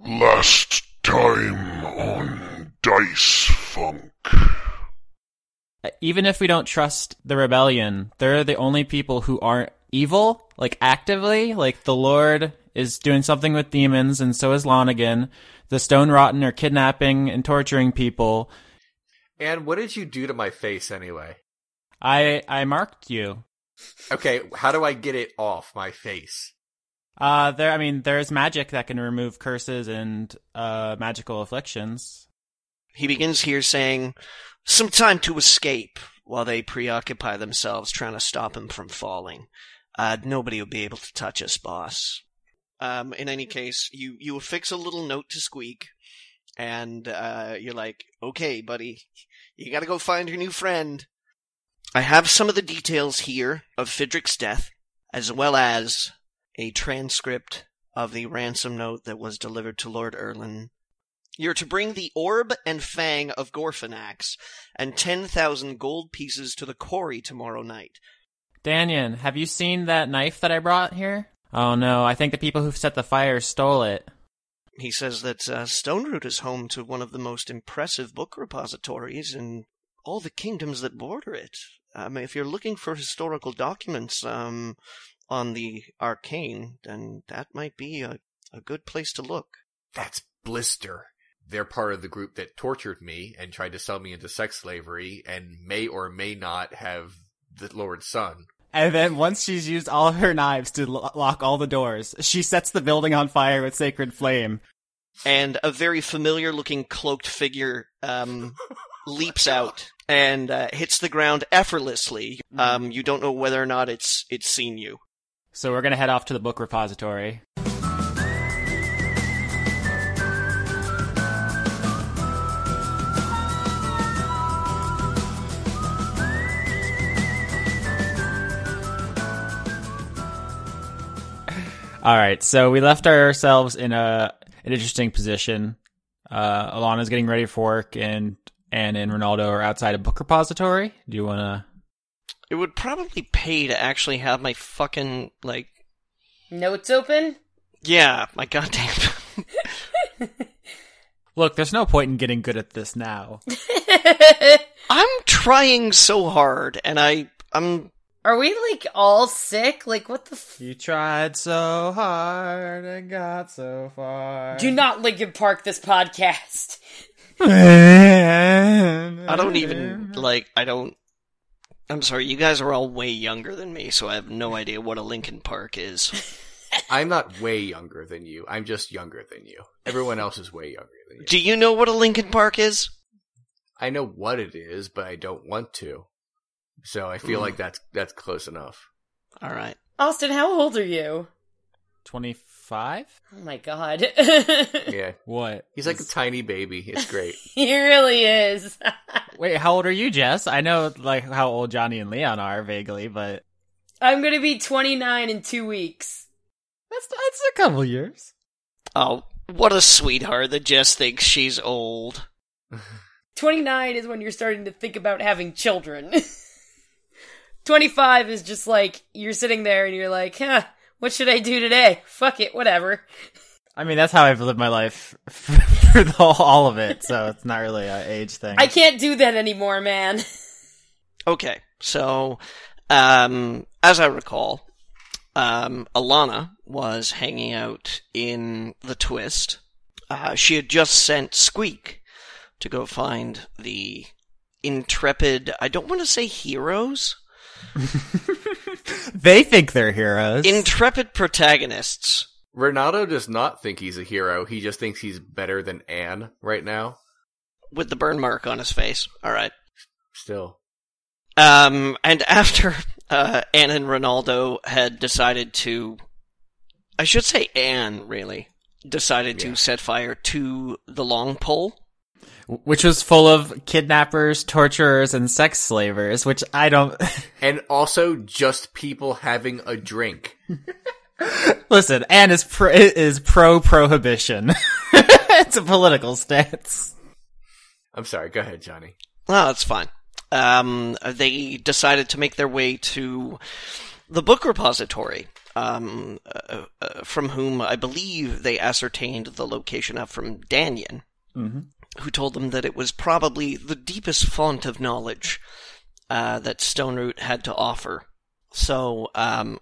Last time on Dice Funk. Even if we don't trust the rebellion, they're the only people who aren't evil, like actively. Like the Lord is doing something with demons, and so is Lonigan. The Stone Rotten are kidnapping and torturing people. And what did you do to my face anyway? I I marked you. Okay, how do I get it off my face? Uh, there. I mean, there's magic that can remove curses and uh magical afflictions. He begins here saying, Some time to escape while they preoccupy themselves trying to stop him from falling. Uh, nobody will be able to touch us, boss. Um, in any case, you, you affix a little note to Squeak, and uh, you're like, okay, buddy, you gotta go find your new friend. I have some of the details here of Fidrick's death, as well as a transcript of the ransom note that was delivered to Lord Erlin. You're to bring the orb and fang of Gorfanax and 10,000 gold pieces to the quarry tomorrow night. Danyan, have you seen that knife that I brought here? Oh no, I think the people who set the fire stole it. He says that uh, Stoneroot is home to one of the most impressive book repositories in all the kingdoms that border it. Um, if you're looking for historical documents um, on the arcane, then that might be a, a good place to look. That's Blister. They're part of the group that tortured me and tried to sell me into sex slavery and may or may not have the Lord's son. And then once she's used all her knives to lo- lock all the doors, she sets the building on fire with sacred flame. And a very familiar looking cloaked figure um, leaps out and uh, hits the ground effortlessly. Um, you don't know whether or not it's it's seen you. So we're gonna head off to the book repository. All right, so we left ourselves in a an interesting position. Uh, Alana's getting ready for work, and and Ronaldo are outside a book repository. Do you want to? It would probably pay to actually have my fucking like Notes open? yeah, my goddamn. Look, there's no point in getting good at this now. I'm trying so hard, and I I'm Are we like all sick? Like what the f- You tried so hard and got so far. Do not Linkin Park this podcast. I I don't even like I don't. I'm sorry, you guys are all way younger than me, so I have no idea what a Linkin Park is. I'm not way younger than you. I'm just younger than you. Everyone else is way younger than you. Do you know what a Linkin Park is? I know what it is, but I don't want to. So I feel Mm. like that's that's close enough. All right. Austin, how old are you? 25? Oh my god. Yeah. What? He's like a tiny baby. It's great. he really is. Wait, how old are you, Jess? I know like how old Johnny and Leon are vaguely, but I'm gonna be 29 in two weeks. that's that's a couple years. Oh, what a sweetheart that Jess thinks she's old. 29 is when you're starting to think about having children. 25 is just like you're sitting there and you're like, huh, what should I do today? Fuck it, whatever. I mean, that's how I've lived my life for the whole, all of it, so it's not really an age thing. I can't do that anymore, man. Okay, so um, as I recall, um, Alana was hanging out in the Twist. Uh, she had just sent Squeak to go find the intrepid. I don't want to say heroes. they think they're heroes. Intrepid protagonists. Ronaldo does not think he's a hero. He just thinks he's better than Anne right now. with the burn mark on his face. All right. Still. Um, and after uh, Anne and Ronaldo had decided to, I should say Anne really decided Yeah. to set fire to the long pole. Which was full of kidnappers, torturers, and sex slavers, which I don't. And also just people having a drink. Listen, Anne is pro, is pro prohibition. it's a political stance. I'm sorry, go ahead, Johnny. Oh, that's fine. Um, they decided to make their way to the book repository. um, uh, uh, from whom I believe they ascertained the location of from Danyan, Mm-hmm. Who told them that it was probably the deepest font of knowledge uh, that Stone Root had to offer. So um,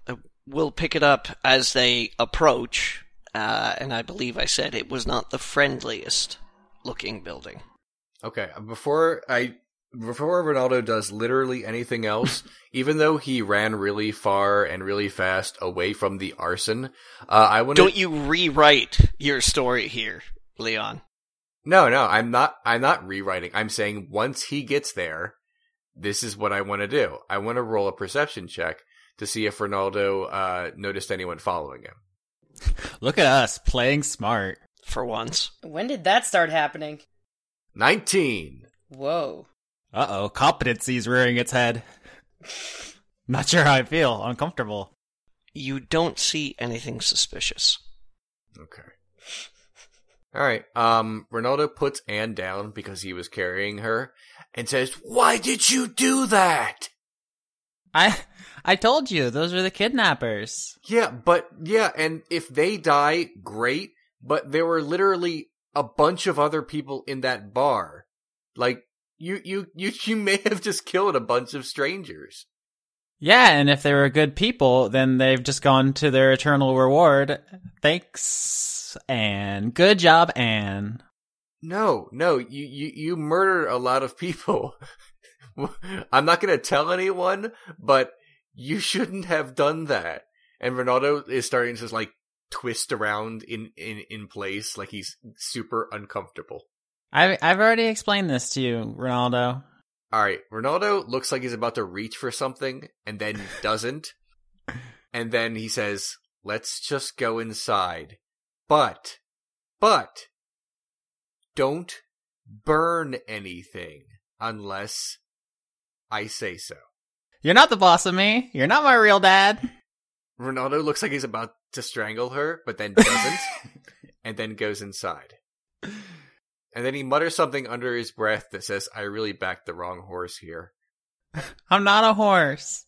we'll pick it up as they approach, uh, and I believe I said it was not the friendliest looking building. Okay, before I before Ronaldo does literally anything else, even though he ran really far and really fast away from the arson, uh, I want Don't you rewrite your story here, Leon. No, no, I'm not. I'm not rewriting. I'm saying once he gets there, this is what I want to do. I want to roll a perception check to see if Ronaldo uh, noticed anyone following him. Look at us playing smart. For once. When did that start happening? Nineteen. Whoa. Uh oh, competency's rearing its head. Not sure how I feel. Uncomfortable. You don't see anything suspicious. Okay. All right. Um, Ronaldo puts Anne down because he was carrying her, and says, "Why did you do that?" I I told you those are the kidnappers. Yeah, but yeah, and if they die, great. But there were literally a bunch of other people in that bar. Like you, you, you, you may have just killed a bunch of strangers. Yeah, and if they were good people, then they've just gone to their eternal reward. Thanks, and good job, Anne. No, no, you, you, you murdered a lot of people. I'm not gonna tell anyone, but you shouldn't have done that. And Ronaldo is starting to just like twist around in, in, in place, like he's super uncomfortable. I've I've already explained this to you, Ronaldo. All right, Ronaldo looks like he's about to reach for something and then doesn't. and then he says, "Let's just go inside." But but don't burn anything unless I say so. You're not the boss of me. You're not my real dad. Ronaldo looks like he's about to strangle her, but then doesn't, and then goes inside. And then he mutters something under his breath that says, I really backed the wrong horse here. I'm not a horse.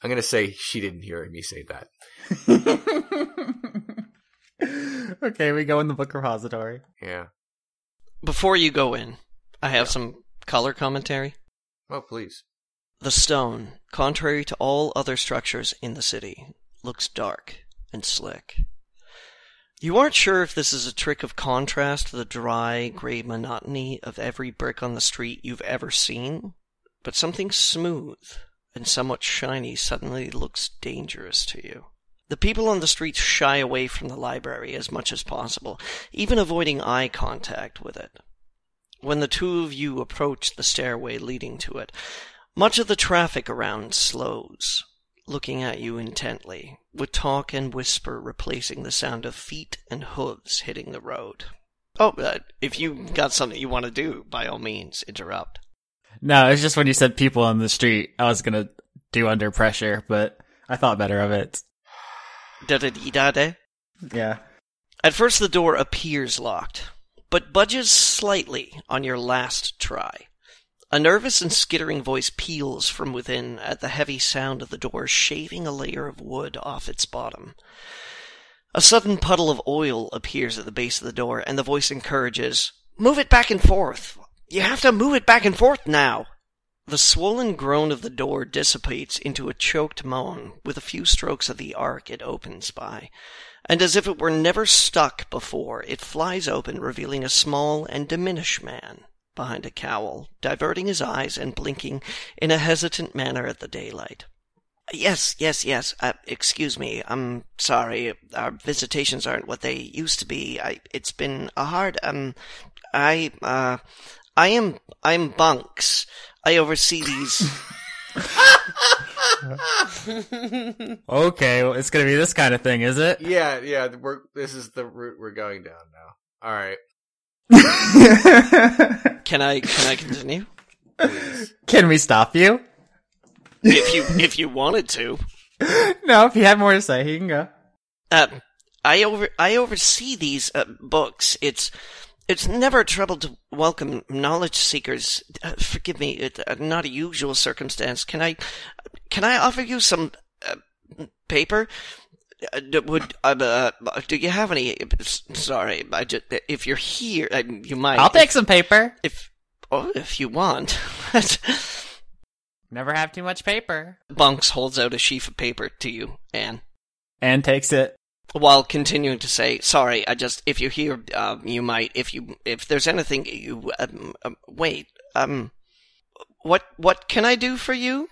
I'm gonna say she didn't hear me say that. okay, we go in the book repository. Yeah. Before you go in, I have some color commentary. Oh, please. The stone, contrary to all other structures in the city, looks dark and slick. You aren't sure if this is a trick of contrast to the dry, gray monotony of every brick on the street you've ever seen, but something smooth and somewhat shiny suddenly looks dangerous to you. The people on the streets shy away from the library as much as possible, even avoiding eye contact with it. When the two of you approach the stairway leading to it, much of the traffic around slows, looking at you intently, with talk and whisper replacing the sound of feet and hooves hitting the road. Oh, uh, if you got something you want to do, by all means, interrupt. No, it's just when you said people on the street, I was gonna do under pressure, but I thought better of it. Da da dee da da. Yeah. At first, the door appears locked, but budges slightly on your last try. A nervous and skittering voice peals from within at the heavy sound of the door shaving a layer of wood off its bottom. A sudden puddle of oil appears at the base of the door, and the voice encourages, Move it back and forth! You have to move it back and forth now! The swollen groan of the door dissipates into a choked moan with a few strokes of the arc it opens by, and as if it were never stuck before, it flies open, revealing a small and diminished man behind a cowl, diverting his eyes and blinking in a hesitant manner at the daylight. Yes, yes, yes. Uh, excuse me. I'm sorry. Our visitations aren't what they used to be. I, it's been a hard. Um, I, uh, I am. I'm Bunks. I oversee these. Okay, well, it's gonna be this kind of thing, is it? Yeah, yeah, we're, this is the route we're going down now. Alright. Can I? Can I continue? Can we stop you? if you if you wanted to. No, if you have more to say, he can go. Uh, I over I oversee these uh, books. It's it's never trouble to welcome knowledge seekers. Uh, forgive me, it's uh, not a usual circumstance. Can I can I offer you some uh, paper? uh, would uh, uh, do you have any? Sorry, I just, if you're here, uh, you might. I'll take some paper. if oh, if you want. Never have too much paper. Bunks holds out a sheaf of paper to you, Anne, Anne takes it. While continuing to say, "Sorry, I just if you hear here, uh, you might. If you if there's anything you um, um, wait, um, what what can I do for you?"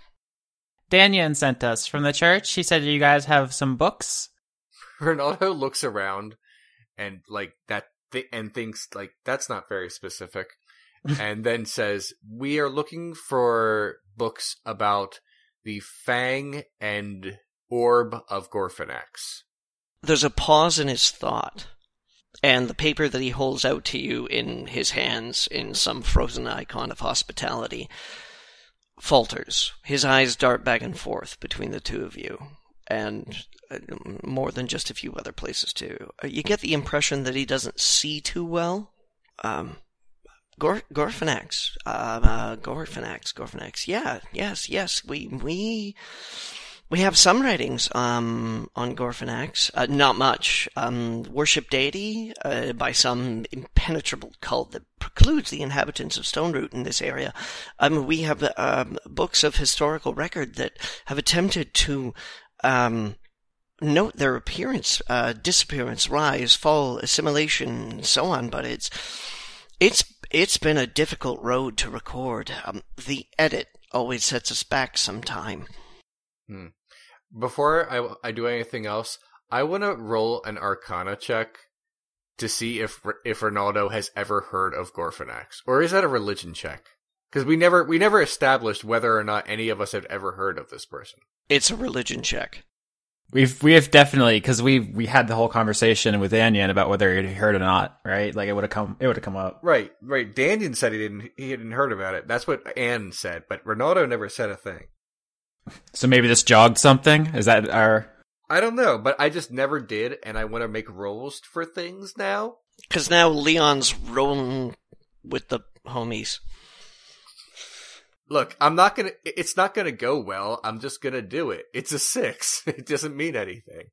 Danyan sent us from the church. He said you guys have some books. Ronaldo looks around and like that th- and thinks like that's not very specific and then says we are looking for books about the fang and orb of Gorfanax. There's a pause in his thought, and the paper that he holds out to you in his hands in some frozen icon of hospitality falters. His eyes dart back and forth between the two of you, and uh, more than just a few other places too. Uh, You get the impression that he doesn't see too well. Um, Gor- Gorfanax, uh, uh. Yeah, yes, yes. We we we have some writings um, on Gorfanax. Uh, not much. Um, worship deity uh, by some impenetrable cult that precludes the inhabitants of Stone Root in this area. Um, we have um, books of historical record that have attempted to um, note their appearance, uh, disappearance, rise, fall, assimilation, and so on. But it's it's it's been a difficult road to record. Um, the edit always sets us back some time. Hmm. Before I, I do anything else, I want to roll an Arcana check to see if if Ronaldo has ever heard of Gorfanax, or is that a religion check? Because we never we never established whether or not any of us had ever heard of this person. It's a religion check. We've we have definitely because we we had the whole conversation with Danyan about whether he'd heard or not, right? Like it would have come it would have come up. Right, right. Daniel said he didn't he hadn't heard about it. That's what Anne said, but Ronaldo never said a thing. So maybe this jogged something. Is that our? I don't know, but I just never did, and I want to make rolls for things now. Because now Leon's rolling with the homies. Look, I'm not gonna. It's not gonna go well. I'm just gonna do it. It's a six. It doesn't mean anything.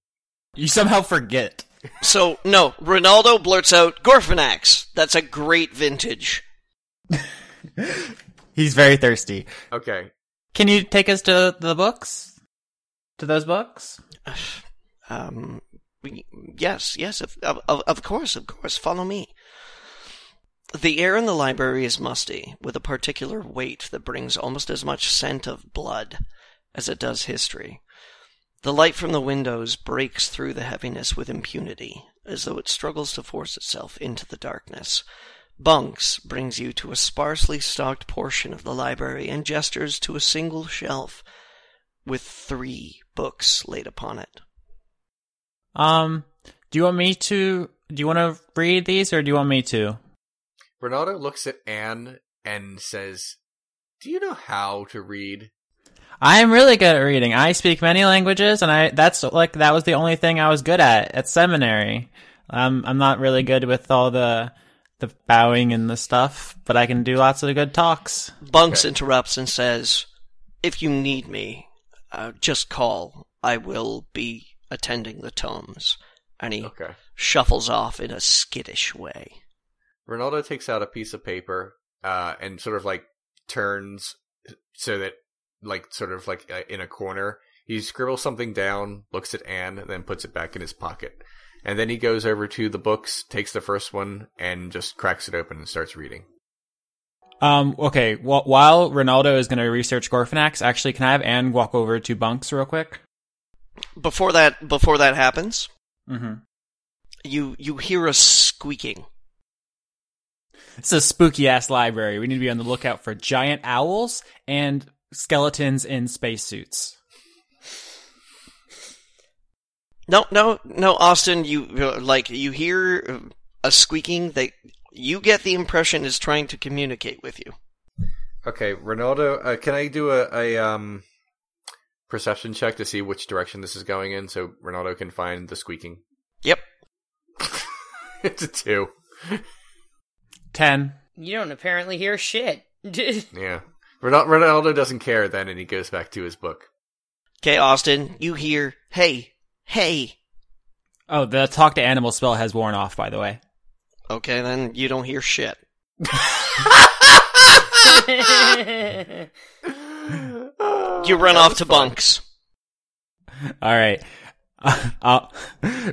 You somehow forget. So, no, Ronaldo blurts out, Gorfanax. That's a great vintage. He's very thirsty. Okay. Can you take us to the books? To those books? Um, yes, yes, of, of, of course, of course, follow me. The air in the library is musty, with a particular weight that brings almost as much scent of blood as it does history. The light from the windows breaks through the heaviness with impunity, as though it struggles to force itself into the darkness. Bunks brings you to a sparsely stocked portion of the library and gestures to a single shelf with three books laid upon it. Um, do you want me to? Do you want to read these, or do you want me to? Ronaldo looks at Anne and says, "Do you know how to read?" I'm really good at reading. I speak many languages, and I that's like that was the only thing I was good at at seminary. Um, I'm not really good with all the the bowing and the stuff, but I can do lots of good talks. Bunks Okay. interrupts and says, If you need me, uh, just call. I will be attending the tomes. And he Okay. shuffles off in a skittish way. Ronaldo takes out a piece of paper uh, and sort of like turns so that, like, sort of like uh, in a corner. He scribbles something down, looks at Anne, and then puts it back in his pocket. And then he goes over to the books, takes the first one, and just cracks it open and starts reading. Um, okay. Wh- while Ronaldo is going to research Gorfanax, actually, can I have Anne walk over to Bunks real quick? Before that, before that happens, Mm-hmm. you you hear a squeaking. It's a spooky ass library. We need to be on the lookout for giant owls and skeletons in spacesuits. No, no, no, Austin. You like you hear a squeaking that you get the impression is trying to communicate with you. Okay, Ronaldo, uh, can I do a, a um perception check to see which direction this is going in, so Ronaldo can find the squeaking? Yep. it's a two. Ten. You don't apparently hear shit. Yeah, Ronaldo, Ronaldo doesn't care then, and he goes back to his book. Okay, Austin. You hear, "Hey, hey." Oh, the talk to animal spell has worn off, by the way. Okay, then you don't hear shit. You run off to bunks. All right. Uh,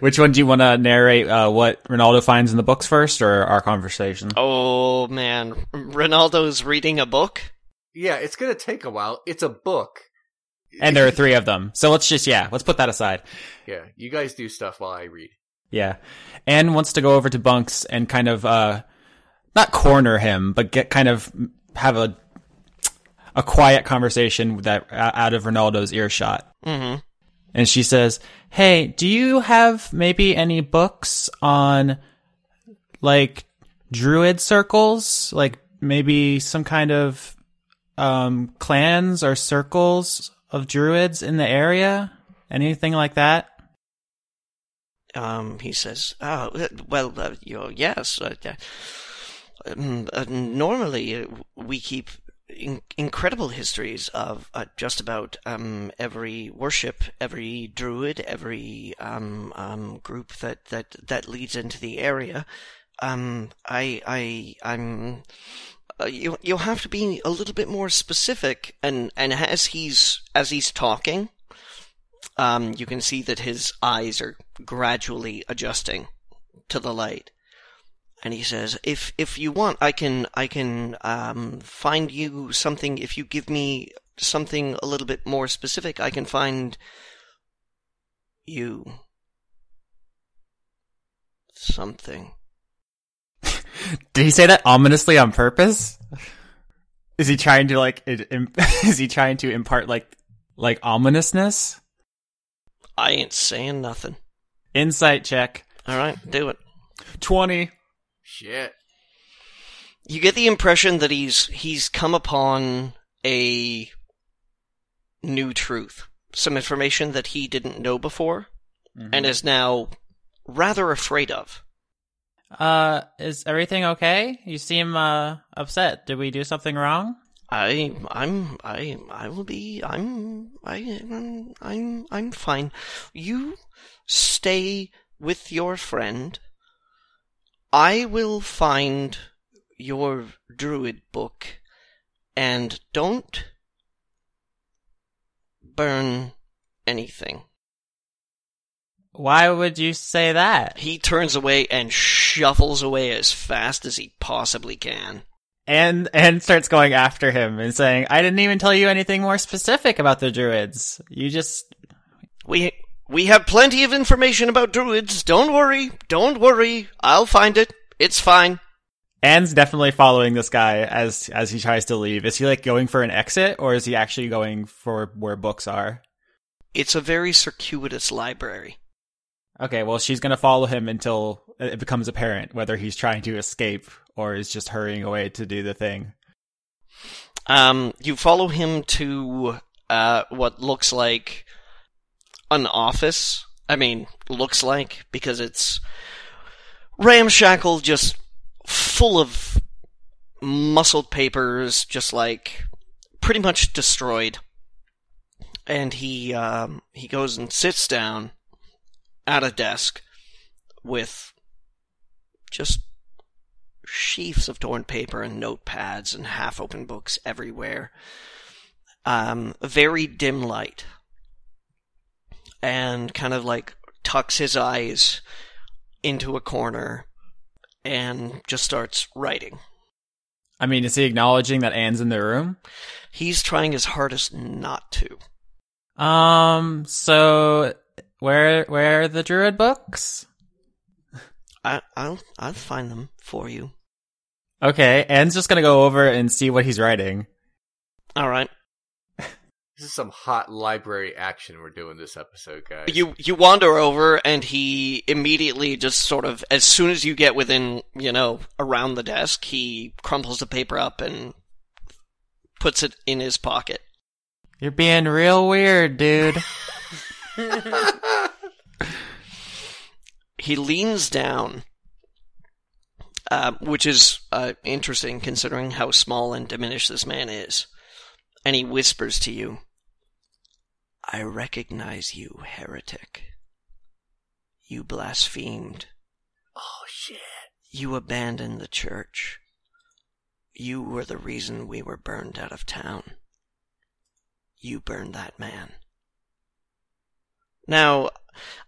which one do you want to narrate? Uh, what Ronaldo finds in the books first, or our conversation? Oh man, Ronaldo's reading a book. Yeah, it's gonna take a while. It's a book. And there are three of them, so let's just yeah, let's put that aside. Yeah, you guys do stuff while I read. Yeah, Anne wants to go over to Bunks and kind of uh, not corner him, but get kind of have a a quiet conversation that out of Ronaldo's earshot. Mm-hmm. and she says, "Hey, do you have maybe any books on like druid circles, like maybe some kind of um clans or circles of druids in the area? Anything like that?" Um, he says, "Oh, well, uh, yes. Uh, um, uh, normally, uh, we keep in- incredible histories of uh, just about um, every worship, every druid, every um, um, group that, that, that leads into the area. Um, I, I, I'm." Uh, you you'll have to be a little bit more specific, and and as he's as he's talking, um, you can see that his eyes are gradually adjusting to the light. And he says, "If if you want, I can I can um, find you something. If you give me something a little bit more specific, I can find you something." Did he say that ominously on purpose? Is he trying to like? Is he trying to impart like like ominousness? I ain't saying nothing. Insight check All right, do it. twenty. Shit. you get the impression that he's he's come upon a new truth, some information that he didn't know before, mm-hmm. and is now rather afraid of. Uh, is everything okay? You seem uh upset. Did we do something wrong? I I'm I I will be I'm I I'm I'm, I'm fine. You stay with your friend. I will find your druid book and don't burn anything. Why would you say that? He turns away and shuffles away as fast as he possibly can. And and starts going after him and saying, "I didn't even tell you anything more specific about the druids. You just We we have plenty of information about druids. Don't worry. Don't worry. I'll find it. It's fine. Anne's definitely following this guy as as he tries to leave. Is he like going for an exit or is he actually going for where books are? It's a very circuitous library. Okay, well she's gonna follow him until it becomes apparent whether he's trying to escape or is just hurrying away to do the thing. Um, you follow him to uh, what looks like an office. I mean, looks like because it's ramshackle, just full of muscled papers, just like pretty much destroyed. And he um, he goes and sits down at a desk with just sheafs of torn paper and notepads and half open books everywhere. Um, very dim light. And kind of like tucks his eyes into a corner and just starts writing. I mean, is he acknowledging that Anne's in the room? He's trying his hardest not to. Um, so where where are the druid books? I, I'll I'll find them for you. Okay, Anne's just gonna go over and see what he's writing. All right. This is some hot library action we're doing this episode, guys. You you wander over and he immediately just sort of as soon as you get within, you know, around the desk, he crumples the paper up and puts it in his pocket. You're being real weird, dude. He leans down, uh, which is uh, interesting considering how small and diminished this man is, and he whispers to you, "I recognize you, heretic. You blasphemed. Oh shit. You abandoned the church. You were the reason we were burned out of town. You burned that man. Now,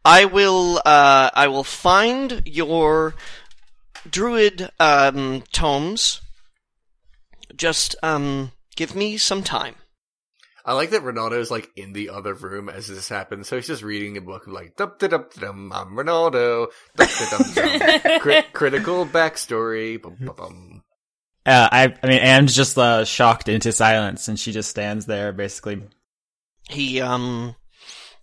I will, uh, I will find your druid, um, tomes. Just, um, give me some time. I like that Ronaldo's like in the other room as this happens, so he's just reading a book like dup da dup dum I'm Ronaldo. Dup dum dum. Cri- critical backstory. Bum, bum, bum. Uh, I, I mean, Anne's just uh, shocked into silence, and she just stands there, basically. He, um,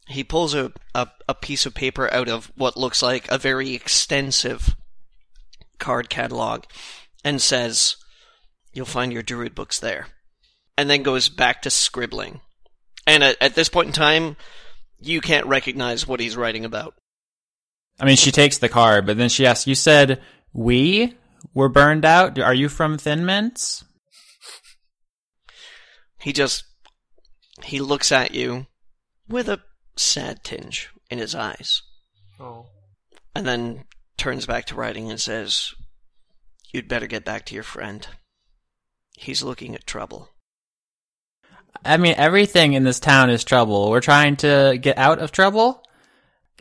he pulls a, a, a piece of paper out of what looks like a very extensive card catalog and says, You'll find your druid books there. And then goes back to scribbling. And at, at this point in time, you can't recognize what he's writing about. I mean, she takes the card, but then she asks, "You said we were burned out. Are you from Thin Mints?" He just he looks at you with a sad tinge in his eyes, Oh. and then turns back to writing and says, "You'd better get back to your friend. He's looking at trouble." I mean, everything in this town is trouble. We're trying to get out of trouble.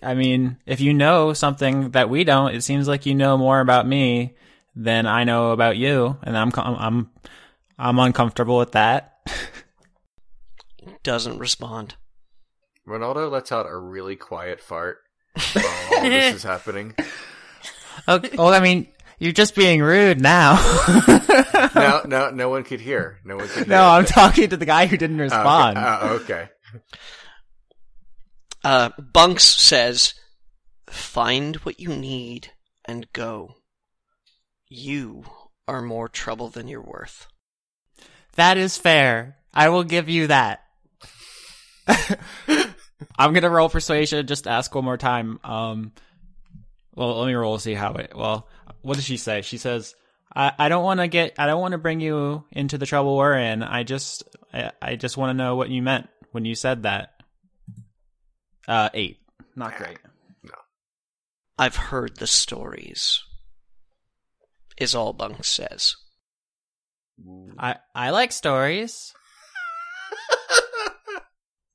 I mean, if you know something that we don't, it seems like you know more about me than I know about you, and I'm I'm I'm uncomfortable with that. Doesn't respond. Ronaldo lets out a really quiet fart while all this is happening. okay, well, I mean, you're just being rude now. No, no, no one could hear. No one could hear. no, I'm talking to the guy who didn't Oh, respond. Okay. Oh, okay. Uh, Bunks says, "Find what you need and go. You are more trouble than you're worth." That is fair. I will give you that. I'm gonna roll persuasion. Just ask one more time. Um, well, let me roll see how it. Well, what does she say? She says, "I, I don't want to get. I don't want to bring you into the trouble we're in. I just, I, I just want to know what you meant when you said that." Uh, eight. Not great. No. I've heard the stories. Is all Bunk says. I, I like stories.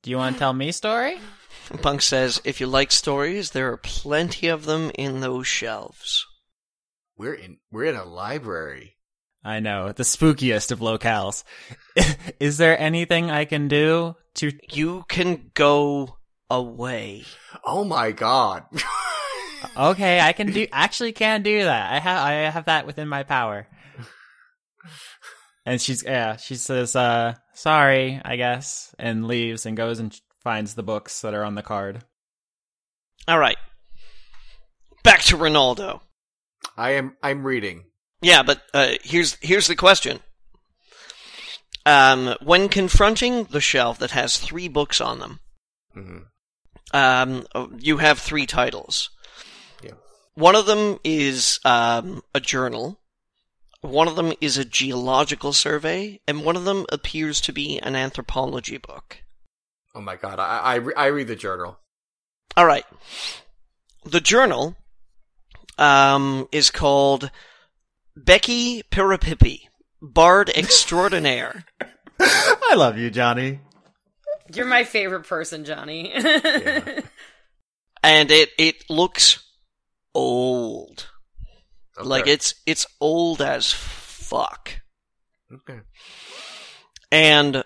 Do you want to tell me a story? Punk says, "If you like stories, there are plenty of them in those shelves." We're in we're in a library. I know, the spookiest of locales. Is there anything I can do to You can go away. Oh my god. Okay, I can do actually can do that. I have I have that within my power. And she's yeah, she says uh sorry, I guess, and leaves and goes and finds the books that are on the card. All right. Back to Ronaldo. I am I'm reading. Yeah, but uh, here's here's the question. Um, when confronting the shelf that has three books on them, hmm um, you have three titles. Yeah. One of them is um, a journal. One of them is a geological survey, and one of them appears to be an anthropology book. Oh my god. I I, I read the journal. All right. The journal um, is called Becky Pirapippi, Bard Extraordinaire. I love you, Johnny. You're my favorite person, Johnny. Yeah. and it it looks old. Okay. Like it's it's old as fuck. Okay. And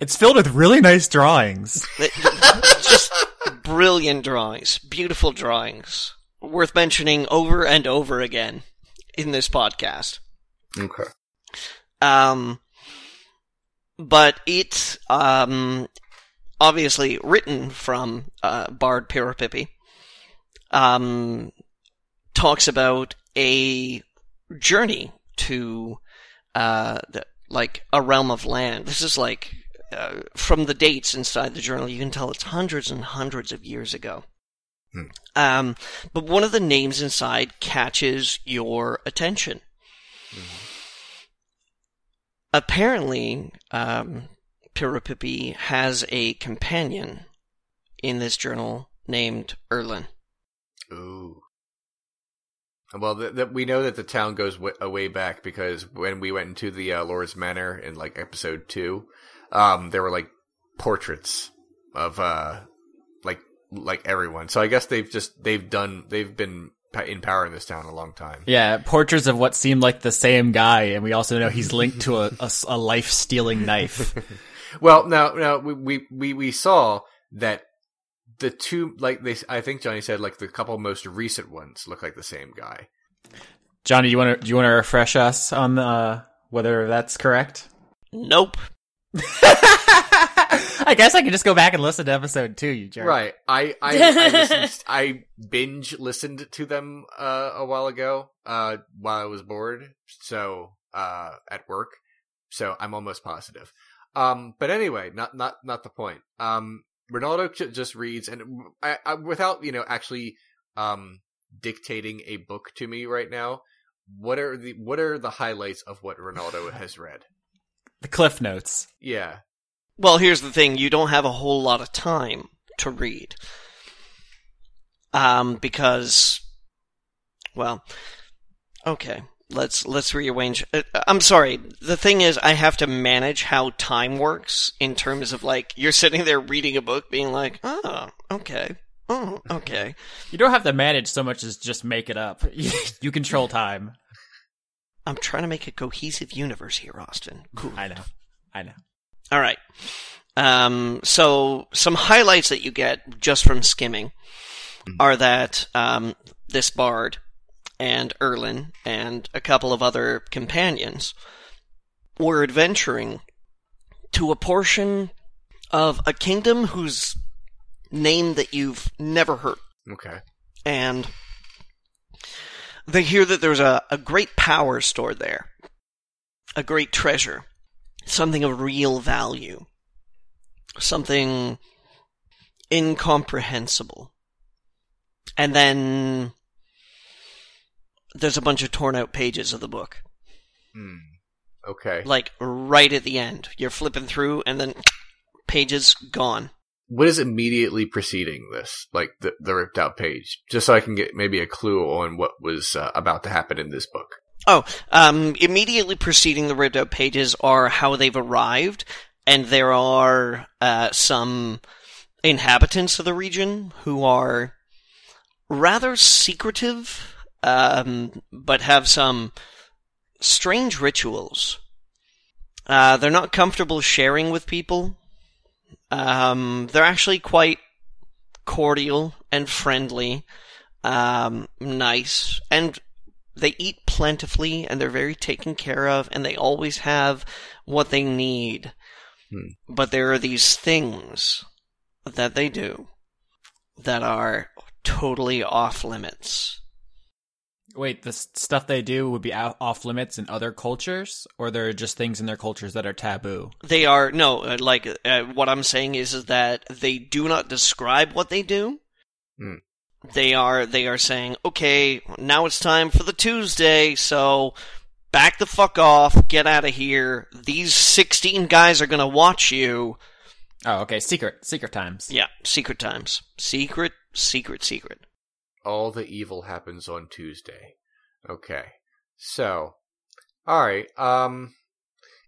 It's filled with really nice drawings. just brilliant drawings, beautiful drawings, worth mentioning over and over again in this podcast. Okay. Um, but it's um, obviously written from uh, Bard Pirapippi. Um, talks about a journey to uh, the, like a realm of land. This is like uh, from the dates inside the journal, you can tell it's hundreds and hundreds of years ago. Hmm. Um, but one of the names inside catches your attention apparently, um, Pirapippi has a companion in this journal named Erlin. Ooh. Well, th- th- we know that the town goes w- a way back because when we went into the uh, Lord's Manor in like episode two, um, there were like portraits of uh, like like everyone. So I guess they've just they've done they've been in power in this town a long time. Yeah, portraits of what seemed like the same guy, and we also know he's linked to a, a, a life stealing knife. Well, now now we we we, we saw that the two like they I think Johnny said like the couple most recent ones look like the same guy. Johnny, you want to do you want to refresh us on uh, whether that's correct? Nope. I guess I can just go back and listen to episode two. You jerk. Right. I I I, listened, I binge listened to them uh, a while ago uh, while I was bored. So uh, at work. So I'm almost positive. Um, but anyway, not not not the point. Um, Ronaldo just reads, and I, I, without you know actually um dictating a book to me right now. What are the what are the highlights of what Ronaldo has read? The cliff notes. Yeah. Well, here's the thing: you don't have a whole lot of time to read, um, because, well, okay, let's let's rearrange. Uh, I'm sorry. The thing is, I have to manage how time works in terms of like you're sitting there reading a book, being like, oh, okay, oh, okay. You don't have to manage so much as just make it up. you control time. I'm trying to make a cohesive universe here, Austin. Cool. I know. I know. All right. Um, so some highlights that you get just from skimming are that um, this bard and Erlin and a couple of other companions were adventuring to a portion of a kingdom whose name that you've never heard Okay. and they hear that there's a, a great power stored there, a great treasure, something of real value, something incomprehensible. And then there's a bunch of torn out pages of the book, Hmm. Okay. like right at the end. You're flipping through, and then pages gone. what is immediately preceding this, like the the ripped out page, just so I can get maybe a clue on what was uh, about to happen in this book. Oh, um, immediately preceding the ripped out pages are how they've arrived, and there are uh, some inhabitants of the region who are rather secretive, um, but have some strange rituals. Uh, they're not comfortable sharing with people. Um, they're actually quite cordial and friendly, um, nice, and they eat plentifully and they're very taken care of and they always have what they need. Hmm. But there are these things that they do that are totally off limits. Wait, the stuff they do would be out, off limits in other cultures, or there are just things in their cultures that are taboo. They are no, uh, like uh, what I'm saying is, is that they do not describe what they do. Hmm. They are they are saying, okay, now it's time for the Tuesday, so back the fuck off, get out of here. These 16 guys are gonna watch you. Oh, okay. Secret, secret times. Yeah, secret times, secret, secret, secret. All the evil happens on Tuesday. Okay, so all right. Um,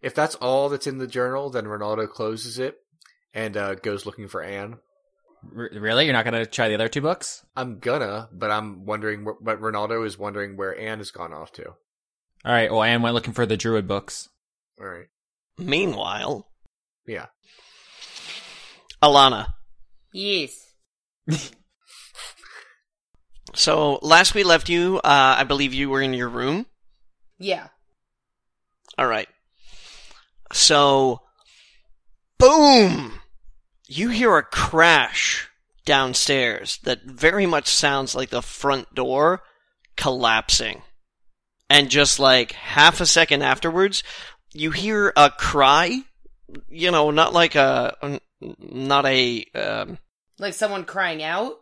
if that's all that's in the journal, then Ronaldo closes it and uh, goes looking for Anne. R- really? You're not gonna try the other two books? I'm gonna, but I'm wondering. wh- But Ronaldo is wondering where Anne has gone off to. All right. Well, Anne went looking for the druid books. All right. Meanwhile, Yeah. Alana. Yes. So last we left you, uh, I believe you were in your room. Yeah. All right. So, boom! You hear a crash downstairs that very much sounds like the front door collapsing. And just like half a second afterwards, you hear a cry. You know, not like a, not a, um, Like someone crying out?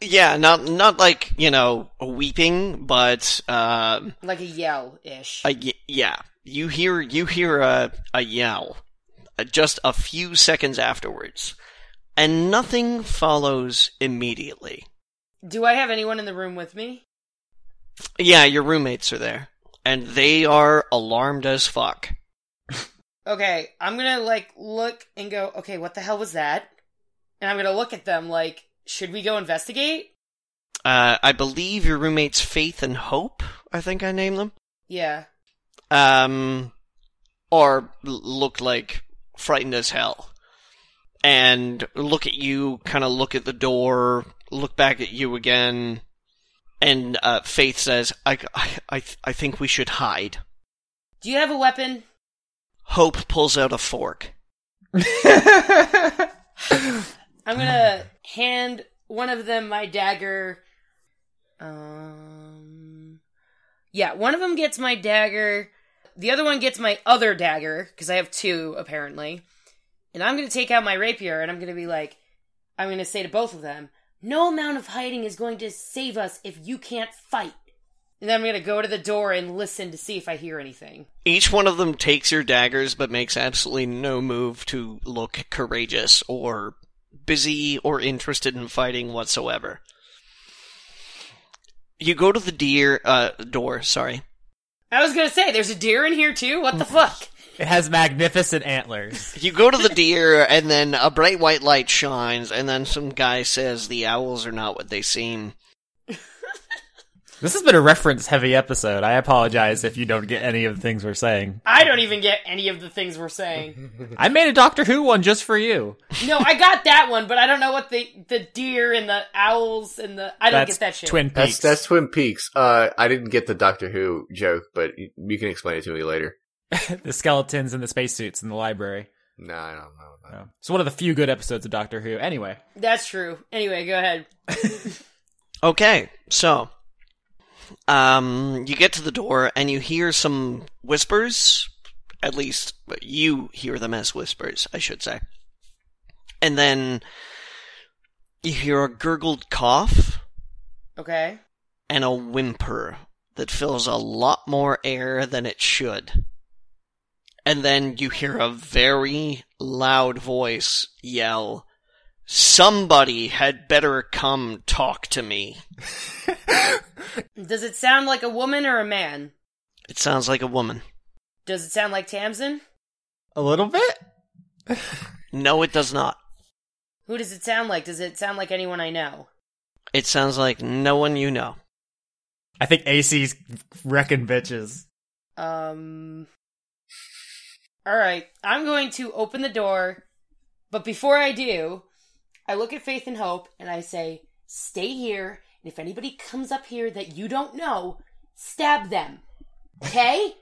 Yeah, not not like you know weeping, but um, Like a yell ish. yeah, you hear you hear a a yell, uh, just a few seconds afterwards, and nothing follows immediately. Do I have anyone in the room with me? Yeah, your roommates are there, and they are alarmed as fuck. Okay, I'm gonna like look and go, okay, what the hell was that? And I'm gonna look at them like, should we go investigate? Uh, I believe your roommates Faith and Hope. I think I named them. Yeah. Um, or look like frightened as hell, and look at you. Kind of look at the door. Look back at you again. And uh, Faith says, I, I, I, I think we should hide. Do you have a weapon? Hope pulls out a fork. I'm gonna hand one of them my dagger. Um, yeah, one of them gets my dagger. The other one gets my other dagger because I have two apparently. And I'm gonna take out my rapier and I'm gonna be like, I'm gonna say to both of them, "No amount of hiding is going to save us if you can't fight." And then I'm gonna go to the door and listen to see if I hear anything. Each one of them takes your daggers, but makes absolutely no move to look courageous or busy or interested in fighting whatsoever. You go to the deer uh, door. Sorry. I was gonna say, there's a deer in here too. What the fuck? It has magnificent antlers. You go to the deer, and then a bright white light shines, and then some guy says the owls are not what they seem. This has been a reference heavy episode. I apologize if you don't get any of the things we're saying. I don't even get any of the things we're saying. I made a Doctor Who one just for you. No, I got that one, but I don't know what the the deer and the owls and the I don't That's get that shit. Twin Peaks. that's Twin Peaks. Uh, I didn't get the Doctor Who joke, but you, you can explain it to me later. the skeletons and the spacesuits in the library. No, I don't know. No. It's one of the few good episodes of Doctor Who. Anyway, That's true. Anyway, go ahead. Okay, so um, you get to the door and you hear some whispers. At least you hear them as whispers, I should say. And then you hear a gurgled cough Okay. and a whimper that fills a lot more air than it should. And then you hear a very loud voice yell, Somebody had better come talk to me. Does it sound like a woman or a man? It sounds like a woman. Does it sound like Tamsin? a little bit. No, it does not. Who does it sound like? Does it sound like anyone I know? It sounds like no one you know. I think AC's wrecking bitches. Um. All right, I'm going to open the door, but before I do, I look at Faith and Hope and I say, "Stay here, and if anybody comes up here that you don't know, stab them." Okay?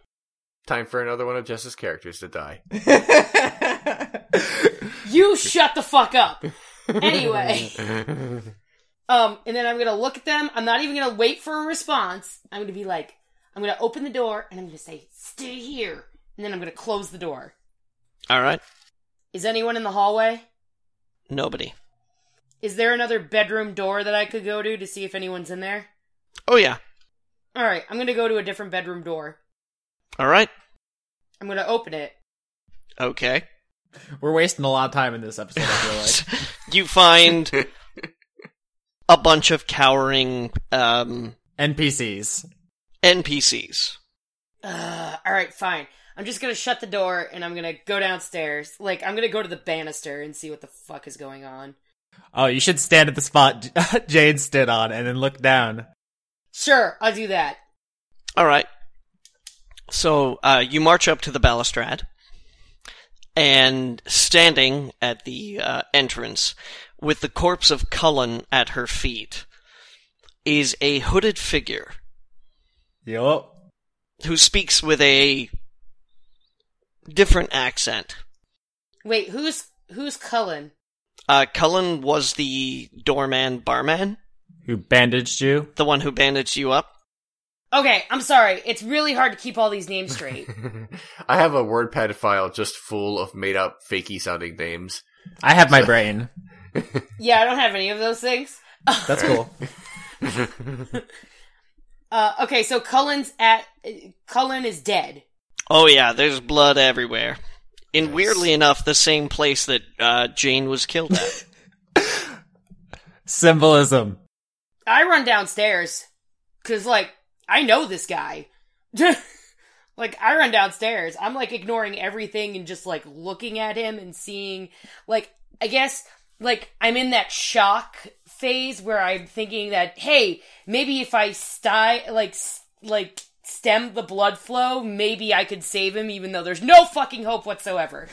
Time for another one of Jess's characters to die. you shut the fuck up. Anyway, um, and then I'm gonna look at them. I'm not even gonna wait for a response. I'm gonna be like, I'm gonna open the door and I'm gonna say, "Stay here," and then I'm gonna close the door. All right? Is anyone in the hallway? Nobody. Is there another bedroom door that I could go to to see if anyone's in there? Oh, yeah. All right, I'm gonna go to a different bedroom door. All right. I'm gonna open it. Okay. We're wasting a lot of time in this episode. I feel like You find a bunch of cowering um, NPCs. NPCs. Uh, all right, fine. I'm just gonna shut the door and I'm gonna go downstairs. Like I'm gonna go to the banister and see what the fuck is going on. Oh, you should stand at the spot Jade stood on and then look down. Sure, I'll do that. All right. So uh, you march up to the balustrade, and standing at the uh, entrance, with the corpse of Cullen at her feet, is a hooded figure Yup. who speaks with a different accent. Wait, who's who's Cullen? Uh, Cullen was the doorman barman, Who bandaged you? the one who bandaged you up. Okay, I'm sorry. It's really hard to keep all these names straight. I have a WordPad file just full of made up fakey sounding names. I have my brain. yeah, I don't have any of those things. That's cool. Uh, okay, so Cullen's at Cullen is dead. Oh yeah, there's blood everywhere. In weirdly enough, the same place that uh, Jane was killed at. Symbolism. I run downstairs because, like, I know this guy. like, I run downstairs. I'm like ignoring everything and just like looking at him and seeing, like, I guess, like, I'm in that shock phase where I'm thinking that, hey, maybe if I sti- like, like, stem the blood flow, maybe I could save him, even though there's no fucking hope whatsoever.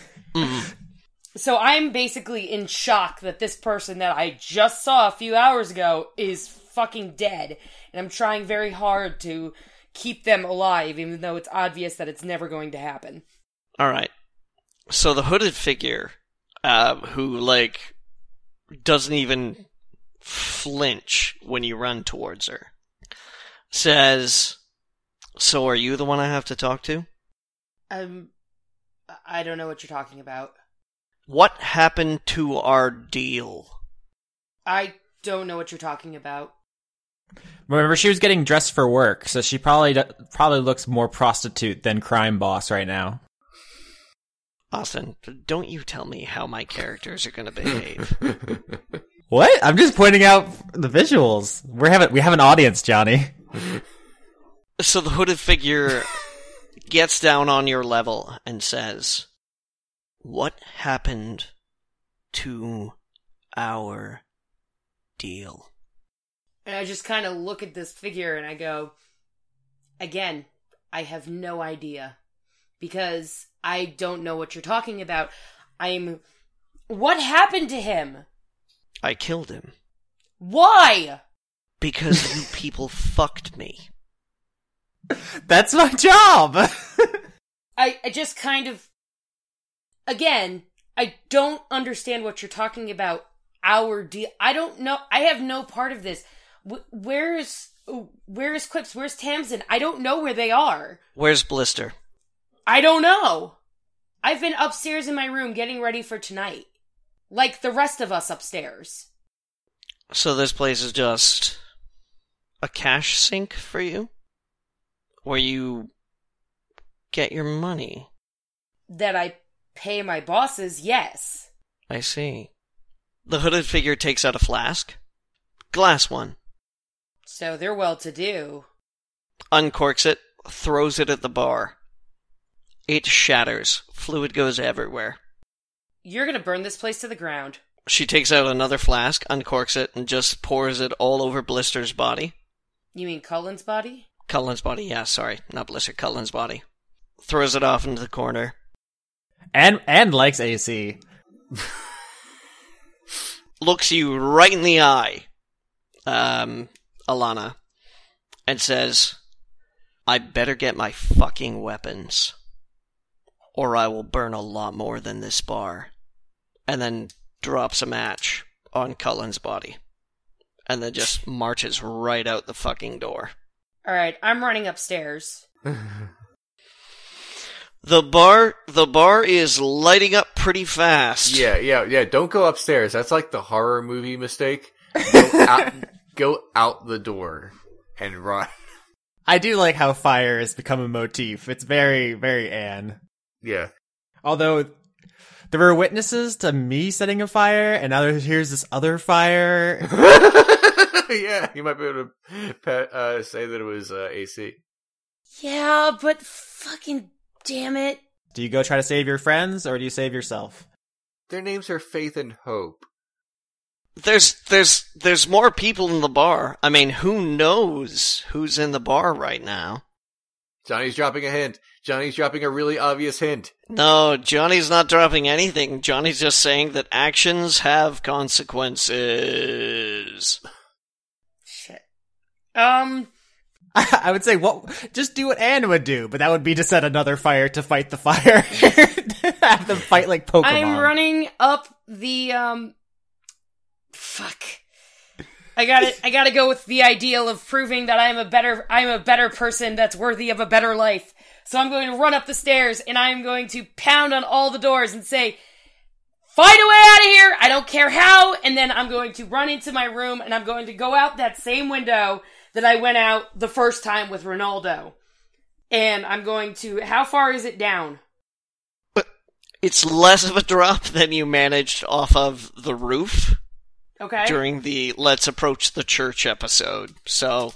So I'm basically in shock that this person that I just saw a few hours ago is fucking dead. And I'm trying very hard to keep them alive, even though it's obvious that it's never going to happen. All right. So the hooded figure, uh, who like doesn't even flinch when you run towards her, says, "So are you the one I have to talk to? Um, I don't know what you're talking about. What happened to our deal?" I don't know what you're talking about. Remember, she was getting dressed for work, so she probably probably looks more prostitute than crime boss right now. Austin, don't you tell me how my characters are going to behave. What? I'm just pointing out the visuals. We have we have an audience, Johnny. so the hooded figure gets down on your level and says, What happened to our deal? And I just kind of look at this figure and I go, again, I have no idea. Because I don't know what you're talking about. I'm. What happened to him? I killed him Why? because you people fucked me. That's my job. I, I just kind of. Again, I don't understand what you're talking about. Our deal. I don't know. I have no part of this. Wh- Where's. Where's Quips? Where's Tamsin? I don't know where they are. Where's Blister? I don't know. I've been upstairs in my room getting ready for tonight. Like the rest of us upstairs. So this place is just a cash sink for you? Where you get your money? That I pay my bosses, yes. I see. The hooded figure takes out a flask. Glass one. So they're well to do. uncorks it, throws it at the bar. It shatters. Fluid goes everywhere. You're gonna burn this place to the ground. She takes out another flask, uncorks it, and just pours it all over Blister's body. You mean Cullen's body? Cullen's body, yeah, sorry, not Blister, Cullen's body. Throws it off into the corner. and and likes AC. Looks you right in the eye, um, Alana, and says, I better get my fucking weapons, or I will burn a lot more than this bar. And then drops a match on Cullen's body. And then just marches right out the fucking door. Alright, I'm running upstairs. The bar, the bar is lighting up pretty fast. Yeah, yeah, yeah. Don't go upstairs. That's like the horror movie mistake. Go out, go out the door and run. I do like how fire has become a motif. It's very very Anne. Yeah. Although there were witnesses to me setting a fire, and now there's, here's this other fire. yeah, you might be able to uh, say that it was uh, AC. Yeah, but fucking damn it. Do you go try to save your friends, or do you save yourself? Their names are Faith and Hope. There's there's there's more people in the bar. I mean, who knows who's in the bar right now? Johnny's dropping a hint. Johnny's dropping a really obvious hint. No, Johnny's not dropping anything. Johnny's just saying that actions have consequences. Um, I would say what just do what Anne would do, but that would be to set another fire to fight the fire. Have them fight like Pokemon. I'm running up the um fuck. I got to I got to go with the ideal of proving that I'm a better I'm a better person that's worthy of a better life. So I'm going to run up the stairs and I'm going to pound on all the doors and say Find a way out of here! I don't care how! And then I'm going to run into my room and I'm going to go out that same window that I went out the first time with Ronaldo. And I'm going to how far is it down? It's less of a drop than you managed off of the roof. Okay. during the Let's Approach the Church episode. So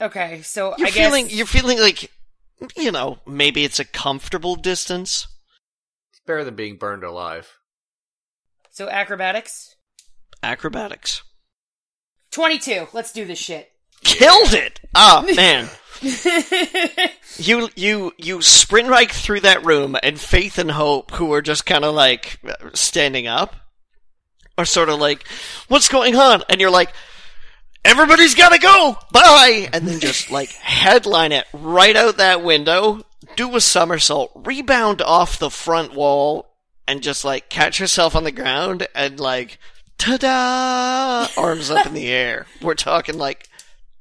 Okay, so you're I guess feeling you're feeling like you know, maybe it's a comfortable distance. It's better than being burned alive. so acrobatics. Acrobatics. Twenty-two. Let's do this shit. Killed it! Oh man. You you you sprint right through that room, and Faith and Hope, who are just kind of like uh, standing up, are sort of like, "What's going on?" And you're like, "Everybody's gotta go, bye!" And then just like headline it right out that window, do a somersault, rebound off the front wall, and just like catch yourself on the ground and like, ta-da! Arms up in the air. We're talking like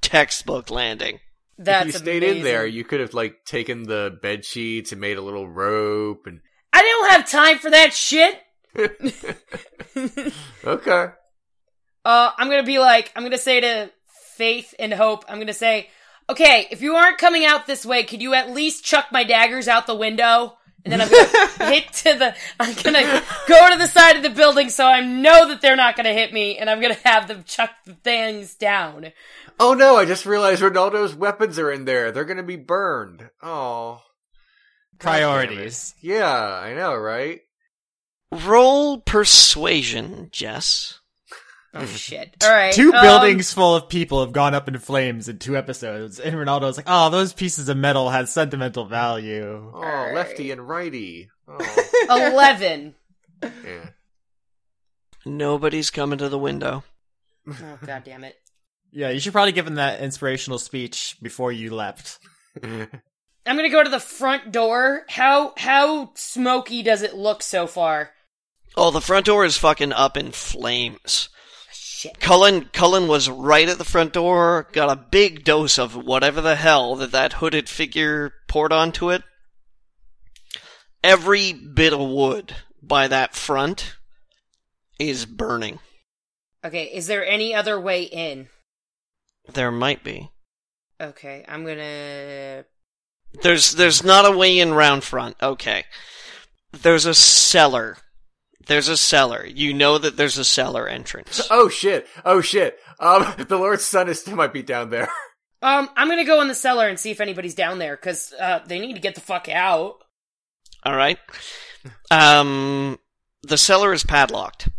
textbook landing. That's if you stayed amazing. in there, you could have like taken the bed sheets and made a little rope and I don't have time for that shit. okay. Uh, I'm gonna be like, I'm gonna say to Faith and Hope, I'm gonna say, okay, if you aren't coming out this way, could you at least chuck my daggers out the window? And then I'm gonna hit to the, I'm gonna go to the side of the building so I know that they're not gonna hit me, and I'm gonna have them chuck the things down. Oh no, I just realized Ronaldo's weapons are in there. They're gonna be burned. Oh. Priorities. Yeah, I know, right? Roll persuasion, Jess. Oh shit. Alright. Two um, buildings full of people have gone up in flames in two episodes, and Ronaldo's like, "Oh, those pieces of metal had sentimental value." Oh, Alright. lefty and righty. Oh, 11. yeah. Nobody's coming to the window. Oh, god damn it. Yeah, you should probably give him that inspirational speech before you left. I'm gonna go to the front door. How, how smoky does it look so far? Oh, the front door is fucking up in flames. Shit. Cullen, Cullen was right at the front door, got a big dose of whatever the hell that that hooded figure poured onto it. Every bit of wood by that front is burning. Okay, is there any other way in? There might be. Okay, I'm gonna. There's there's not a way in round front. Okay. There's a cellar. There's a cellar. You know that there's a cellar entrance. Oh shit! Oh shit! Um, the Lord's son is still might be down there. Um, I'm gonna go in the cellar and see if anybody's down there, because, uh, they need to get the fuck out. All right. Um, the cellar is padlocked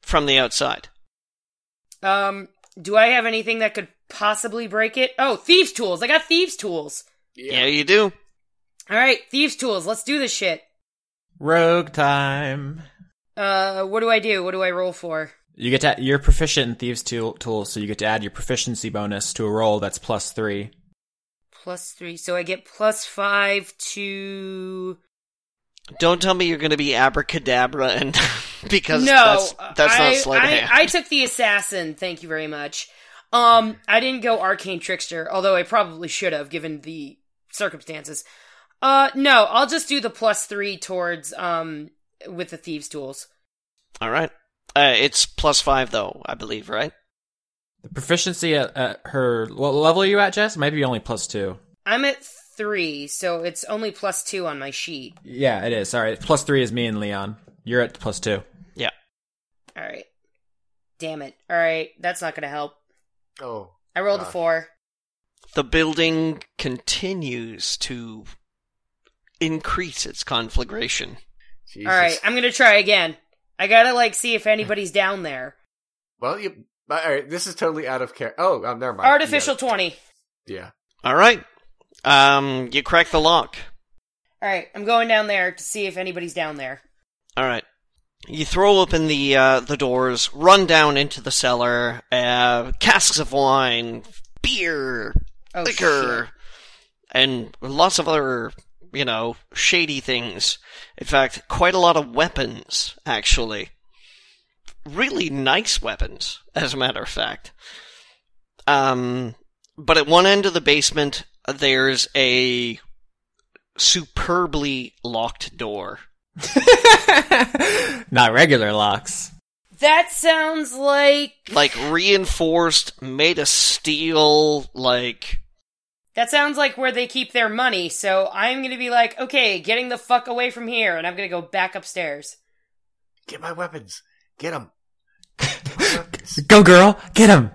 from the outside. Um, do I have anything that could possibly break it? Oh, thieves' tools! I got thieves' tools! Yeah, you do. Alright, thieves' tools, let's do this shit. Rogue time. Uh, what do I do? What do I roll for? You get to you're proficient in thieves tool tools, so you get to add your proficiency bonus to a roll that's plus three. Plus three, so I get plus five to. Don't tell me you're going to be abracadabra and because no, that's that's I, not sleight of I, hand. I took the assassin. Thank you very much. Um, I didn't go arcane trickster, although I probably should have given the circumstances. Uh, no, I'll just do the plus three towards um with the thieves' tools. All right. Uh, it's plus five though, I believe, right? The proficiency at, at her what level are you at, Jess? It might be only plus two. I'm at three, so it's only plus two on my sheet. Yeah, it is. Sorry, plus three is me and Leon. You're at plus two. Yeah. All right. Damn it. All right, that's not gonna help. Oh, I rolled a four. The building continues to increase its conflagration. Jesus. All right, I'm gonna try again. I gotta like see if anybody's down there. Well, you. All right, this is totally out of care. Oh, um, never mind. Artificial twenty. Yeah. All right. Um, you crack the lock. All right, I'm going down there to see if anybody's down there. All right. You throw open the uh, the doors, run down into the cellar. Uh, casks of wine, beer, Oh, liquor, and lots of other, you know, shady things. In fact, quite a lot of weapons, actually. Really nice weapons, as a matter of fact. Um, but at one end of the basement, there's a superbly locked door. Not regular locks. That sounds like Like reinforced, made of steel, like that sounds like where they keep their money. So I'm gonna be like, okay, getting the fuck away from here, and I'm gonna go back upstairs. Get my weapons. Get them. Go, girl, get them.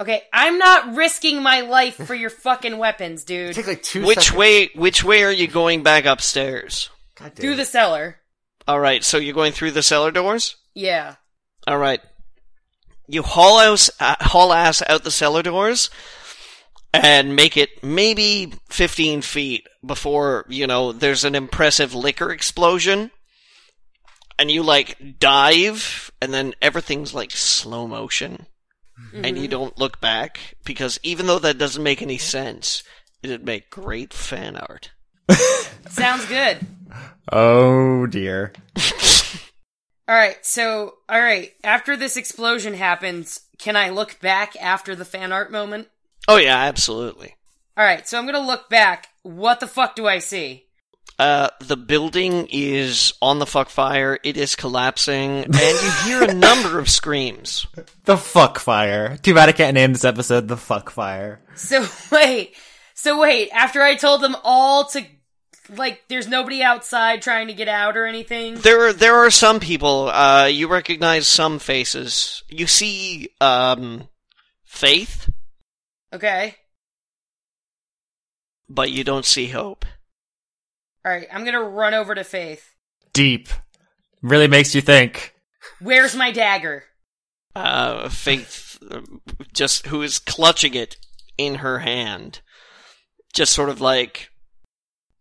Okay, I'm not risking my life for your fucking weapons, dude. Take like two. Which seconds. way? Which way are you going back upstairs? God damn Through it. the cellar. All right, so you're going through the cellar doors. Yeah. All right. You haul ass, uh, haul ass out the cellar doors and make it maybe 15 feet before, you know, there's an impressive liquor explosion. And you like dive and then everything's like slow motion. And mm-hmm. you don't look back because even though that doesn't make any sense, it'd make great fan art. Sounds good. Oh dear. Alright, so, alright, after this explosion happens, can I look back after the fan art moment? Oh yeah, absolutely. Alright, so I'm gonna look back. What the fuck do I see? Uh, the building is on the fuck fire. It is collapsing, and you hear a number of screams. The fuck fire. Too bad I can't name this episode the fuck fire. So, wait. So, wait, after I told them all to, like, there's nobody outside trying to get out or anything? There, there are some people. Uh, you recognize some faces. You see, um, Faith, Okay. but you don't see Hope. Alright, I'm gonna run over to Faith. Deep. Really makes you think. Where's my dagger? Uh, Faith, just who is clutching it in her hand, just sort of like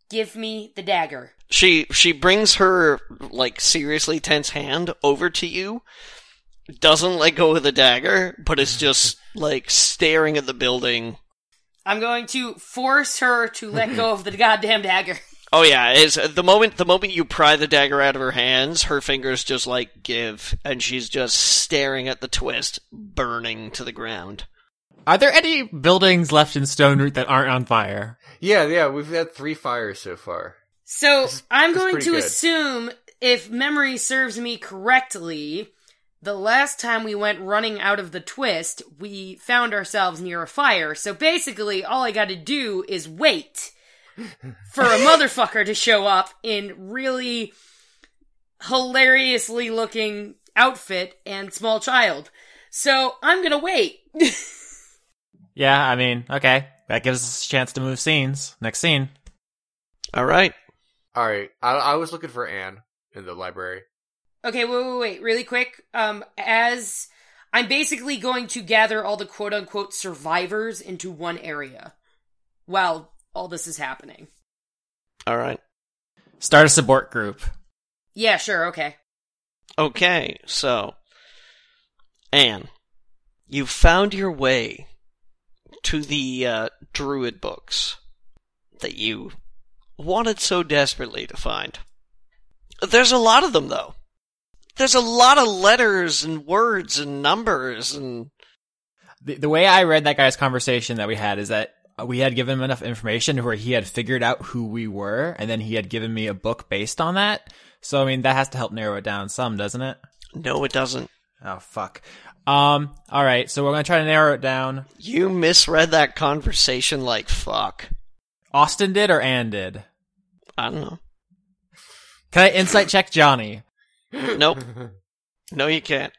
Give me the dagger. she she brings her like seriously tense hand over to you doesn't let go of the dagger but is just like staring at the building I'm going to force her to let go of the goddamn dagger. oh yeah is uh, the moment the moment you pry the dagger out of her hands her fingers just like give and she's just staring at the twist burning to the ground Are there any buildings left in Stone Root that aren't on fire? Yeah, yeah. We've had three fires so far. So This I'm this going to good. assume, if memory serves me correctly, the last time we went running out of the twist, we found ourselves near a fire. So basically, all I got to do is wait for a motherfucker to show up in really hilariously looking outfit and small child. So I'm gonna wait. Yeah, I mean, okay. That gives us a chance to move scenes. Next scene. all right All right. I, I was looking for Anne in the library. Okay, wait, wait, wait, really quick. Um, as I'm basically going to gather all the quote unquote survivors into one area while all this is happening. all right Start a support group. Yeah, sure, okay. Okay, so Anne, you found your way to the uh, druid books that you wanted so desperately to find. There's a lot of them, though. There's a lot of letters and words and numbers and The, the way I read that guy's conversation that we had is that we had given him enough information where he had figured out who we were, and then he had given me a book based on that. So, I mean, that has to help narrow it down some, doesn't it? no, it doesn't. Oh, fuck. Um, alright, so we're gonna try to narrow it down. You misread that conversation like fuck. Austin did or Anne did? I don't know. Can I insight check Johnny? Nope. No, you can't.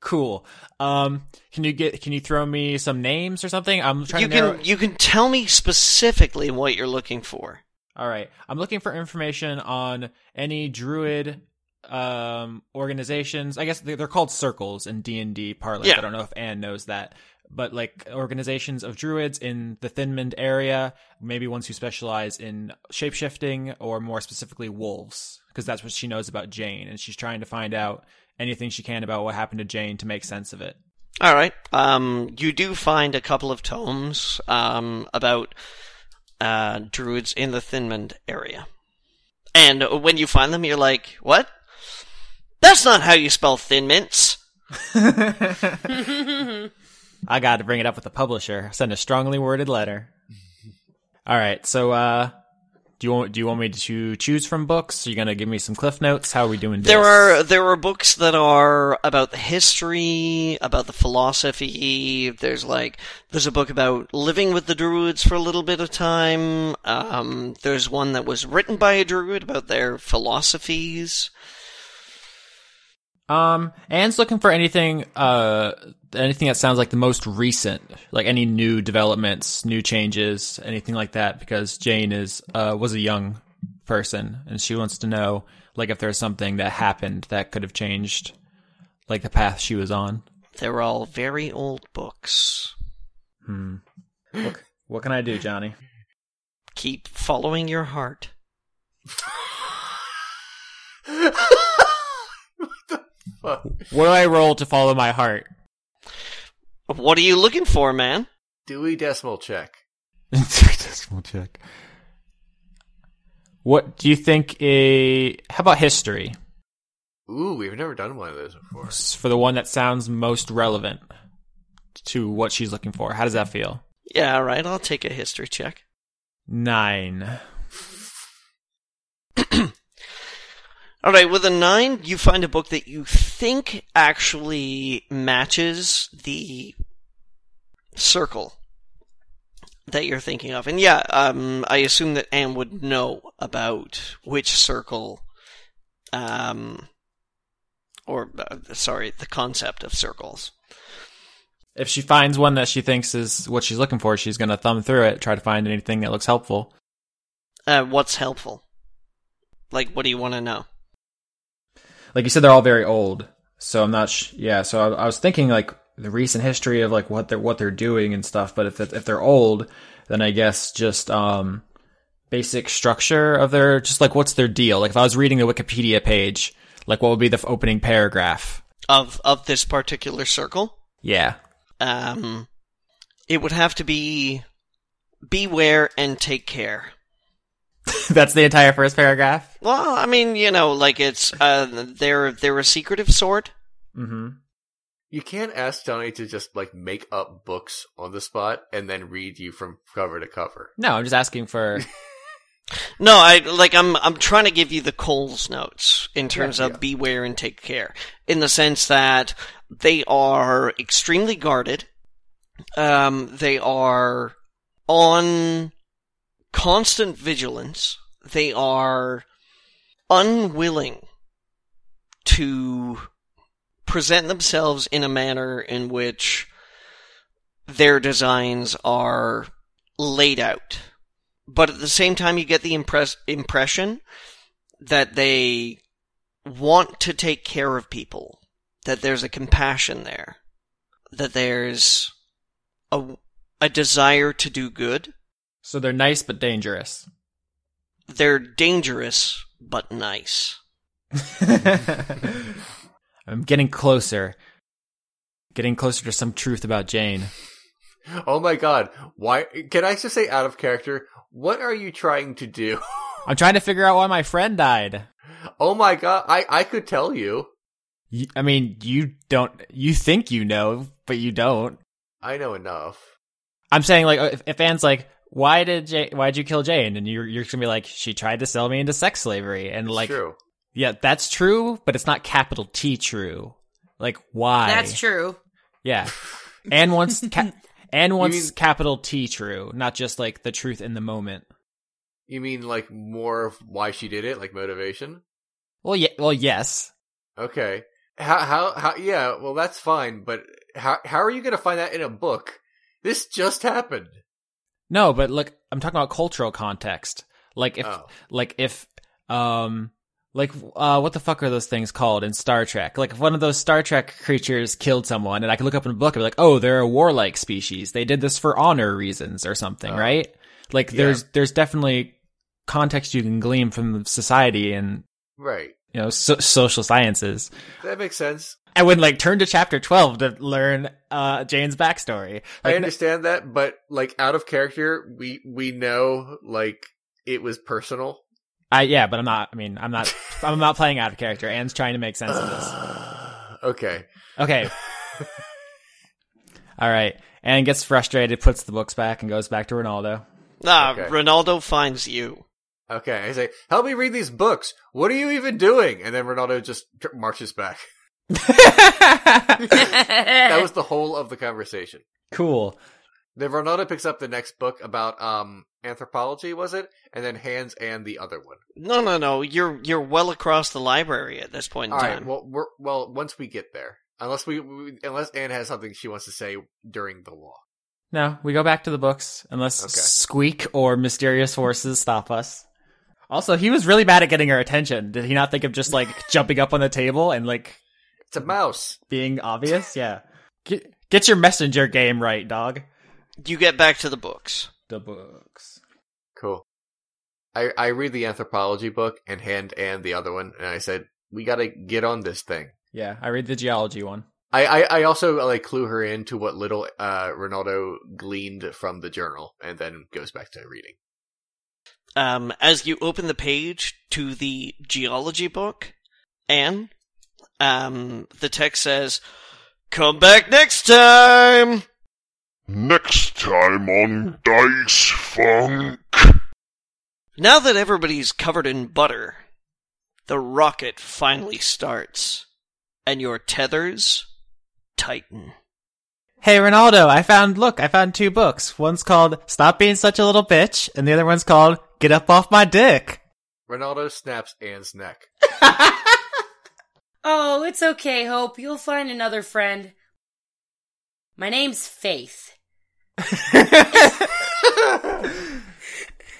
Cool. Um, can you get, can you throw me some names or something? I'm trying You to narrow can you can tell me specifically what you're looking for. All right. I'm looking for information on any druid um organizations. I guess they- they're called circles in D&D parlance. Yeah. I don't know if Anne knows that. But like organizations of druids in the Thinmond area, maybe ones who specialize in shapeshifting or more specifically wolves, because that's what she knows about Jane and she's trying to find out anything she can about what happened to Jane to make sense of it. All right. Um, you do find a couple of tomes um, about uh, druids in the Thinmond area, and when you find them, you're like, "What? That's not how you spell thin mints." I got to bring it up with the publisher. Send a strongly worded letter. All right. So, uh, do you want do you want me to choose from books? Are you gonna give me some cliff notes? How are we doing? There are there are books that are about the history, about the philosophy. There's like there's a book about living with the druids for a little bit of time. Um, there's one that was written by a druid about their philosophies. Um, Anne's looking for anything, uh, anything that sounds like the most recent, like any new developments, new changes, anything like that, because Jane is, uh, was a young person and she wants to know, like, if there's something that happened that could have changed, like, the path she was on. They're all very old books. Hmm. What, what can I do, Johnny? Keep following your heart. what the fuck? What do I roll to follow my heart? What are you looking for, man? Dewey Decimal check. Decimal check. What do you think a, how about history? Ooh, we've never done one of those before. for the one that sounds most relevant to what she's looking for. How does that feel? Yeah, all right. I'll take a history check. Nine. All right, with a nine, you find a book that you think actually matches the circle that you're thinking of. And yeah, um, I assume that Anne would know about which circle, um, or uh, sorry, the concept of circles. If she finds one that she thinks is what she's looking for, she's going to thumb through it, try to find anything that looks helpful. Uh, what's helpful? Like, what do you want to know? Like you said, they're all very old, so I'm not. Sh- yeah, so I, I was thinking like the recent history of like what they're what they're doing and stuff. But if if they're old, then I guess just um basic structure of their just like what's their deal. Like if I was reading the Wikipedia page, like what would be the f- opening paragraph? Of of this particular circle? Yeah. Um, it would have to be beware and take care. That's the entire first paragraph. Well, I mean, you know, like it's uh, they're they're a secretive sort. Mm-hmm. You can't ask Johnny to just like make up books on the spot and then read you from cover to cover. No, I'm just asking for. No, I like I'm I'm trying to give you the Coles notes in terms Yeah, of yeah. beware and take care, in the sense that they are extremely guarded. Um, they are on constant vigilance. They are unwilling to present themselves in a manner in which their designs are laid out. But at the same time, you get the impress- impression that they want to take care of people, that there's a compassion there, that there's a, a desire to do good. So they're nice but dangerous. They're dangerous, but nice. I'm getting closer. Getting closer to some truth about Jane. Oh my god. Why can I just say out of character? What are you trying to do? I'm trying to figure out why my friend died. oh my god, I I could tell you. You, I mean, you don't. You think you know, but you don't. I know enough. I'm saying like, uh, if, if Anne's like, "Why did Jane, Why did you kill Jane?" and you're you're gonna be like, "She tried to sell me into sex slavery," and It's like, true. yeah, that's true, but it's not capital T true. Like, why? That's true. Yeah, and wants ca- Anne wants mean- capital T true, not just like the truth in the moment. You mean like more of why she did it, like motivation? Well, yeah, well, yes. Okay. How how how yeah, well that's fine, but how how are you going to find that in a book? This just happened. No, but look, I'm talking about cultural context. Like if, Oh. like if, um, like uh, what the fuck are those things called in Star Trek? Like if one of those Star Trek creatures killed someone, and I could look up in a book and be like, oh, they're a warlike species. They did this for honor reasons or something, Oh. right? Like Yeah. there's there's definitely context you can glean from society and Right. you know so- social sciences. That makes sense. I would like turn to chapter twelve to learn uh Jane's backstory. I understand that, but like out of character, we we know like it was personal. I yeah, but I'm not. I mean, I'm not. I'm not playing out of character. Anne's trying to make sense of this. okay. Okay. All right. Anne gets frustrated, puts the books back, and goes back to Ronaldo. Ah, Okay. Ronaldo finds you. Okay. I say, help me read these books. What are you even doing? And then Ronaldo just tr- marches back. That was the whole of the conversation. cool. Then Ronaldo picks up the next book about um anthropology, was it? And then hands and the other one. No, no, no. You're you're well across the library at this point in All time. right. Well, we're well once we get there, unless we, we unless Anne has something she wants to say during the law. No, we go back to the books unless Okay. Squeak or mysterious forces stop us. Also, he was really bad at getting our attention. Did he not think of just like jumping up on the table and like It's a mouse. being obvious? Yeah. Get, get your messenger game right, dog. you get back to the books. The books. Cool. I I read the anthropology book and hand and the other one, and I said we got to get on this thing. Yeah, I read the geology one. I, I, I also like clue her into what little uh Ronaldo gleaned from the journal, and then goes back to reading. Um, as you open the page to the geology book, and um, the text says, "Come back next time." Next time on Dice Funk. Now that everybody's covered in butter, the rocket finally starts, and your tethers tighten. Hey, Ronaldo, I found, look, I found two books. One's called Stop Being Such a Little Bitch, and the other one's called Get Up Off My Dick. Ronaldo snaps Anne's neck. Oh, it's okay, Hope. You'll find another friend. My name's Faith.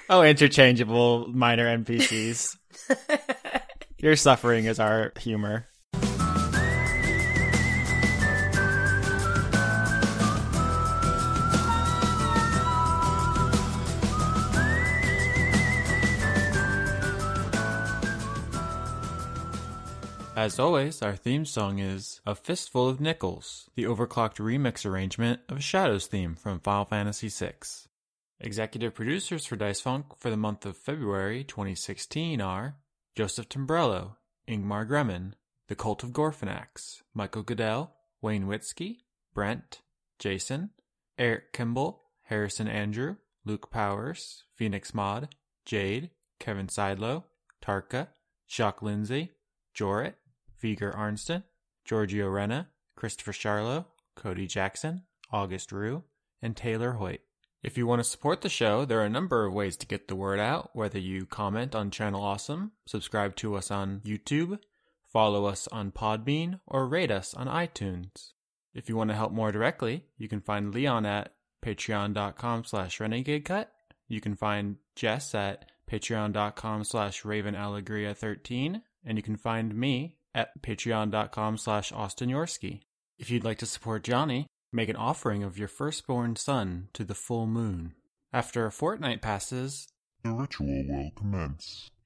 oh, interchangeable minor NPCs. Your suffering is our humor. As always, our theme song is A Fistful of Nickels, the overclocked remix arrangement of Shadow's theme from Final Fantasy VI. Executive producers for Dice Funk for the month of February 2016 are Joseph Timbrello, Ingmar Gremmen, The Cult of Gorfanax, Michael Goodell, Wayne Witzke, Brent, Jason, Eric Kimball, Harrison Andrew, Luke Powers, Phoenix Mod, Jade, Kevin Sidlow, Tarka, Shock Lindsay, Jorit, Viger Arnston, Giorgio Renna, Christopher Charlo, Cody Jackson, August Rue, and Taylor Hoyt. If you want to support the show, there are a number of ways to get the word out, whether you comment on Channel Awesome, subscribe to us on YouTube, follow us on Podbean, or rate us on iTunes. If you want to help more directly, you can find Leon at patreon.com slash renegadecut. You can find Jess at patreon.com slash ravenallegria13. And you can find me at patreon.com slash Austin Yorski. If you'd like to support Johnny, make an offering of your firstborn son to the full moon. After a fortnight passes, The ritual will commence.